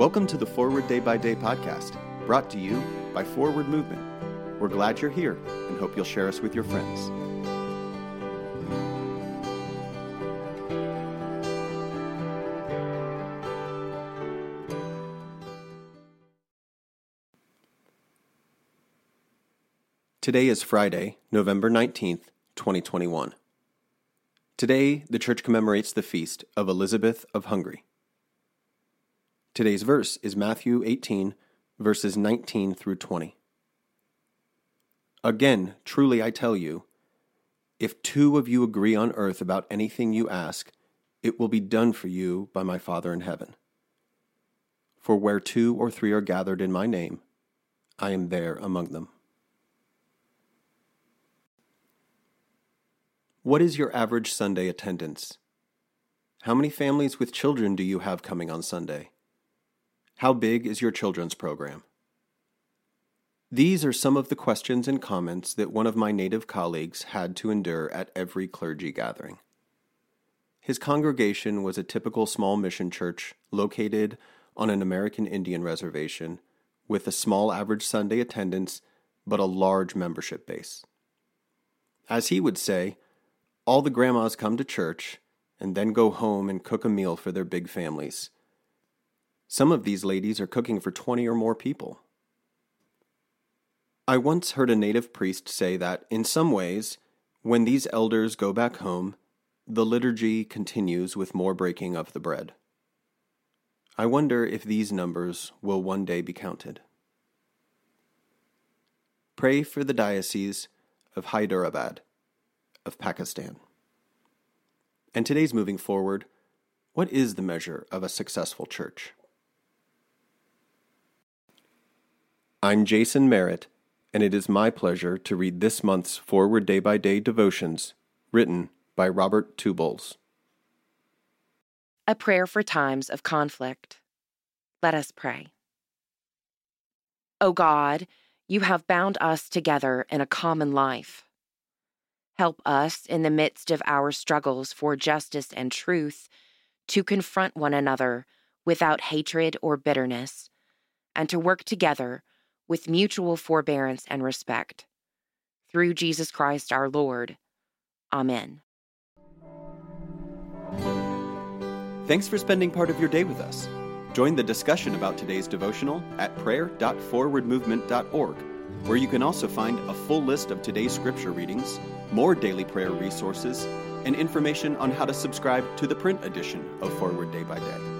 Welcome to the Forward Day by Day podcast, brought to you by Forward Movement. We're glad you're here and hope you'll share us with your friends. Today is Friday, November 19th, 2021. Today, the church commemorates the feast of Elizabeth of Hungary. Today's verse is Matthew 18, verses 19 through 20. Again, truly I tell you, if two of you agree on earth about anything you ask, it will be done for you by my Father in heaven. For where two or three are gathered in my name, I am there among them. What is your average Sunday attendance? How many families with children do you have coming on Sunday? How big is your children's program? These are some of the questions and comments that one of my native colleagues had to endure at every clergy gathering. His congregation was a typical small mission church located on an American Indian reservation with a small average Sunday attendance but a large membership base. As he would say, all the grandmas come to church and then go home and cook a meal for their big families. Some of these ladies are cooking for 20 or more people. I once heard a native priest say that, in some ways, when these elders go back home, the liturgy continues with more breaking of the bread. I wonder if these numbers will one day be counted. Pray for the Diocese of Hyderabad of Pakistan. And today's moving forward, what is the measure of a successful church? I'm Jason Merritt, and it is my pleasure to read this month's Forward Day by Day devotions written by Robert Two Bulls. A prayer for times of conflict. Let us pray. O God, you have bound us together in a common life. Help us in the midst of our struggles for justice and truth to confront one another without hatred or bitterness, and to work together with mutual forbearance and respect. Through Jesus Christ our Lord. Amen. Thanks for spending part of your day with us. Join the discussion about today's devotional at prayer.forwardmovement.org where you can also find a full list of today's scripture readings, more daily prayer resources, and information on how to subscribe to the print edition of Forward Day by Day.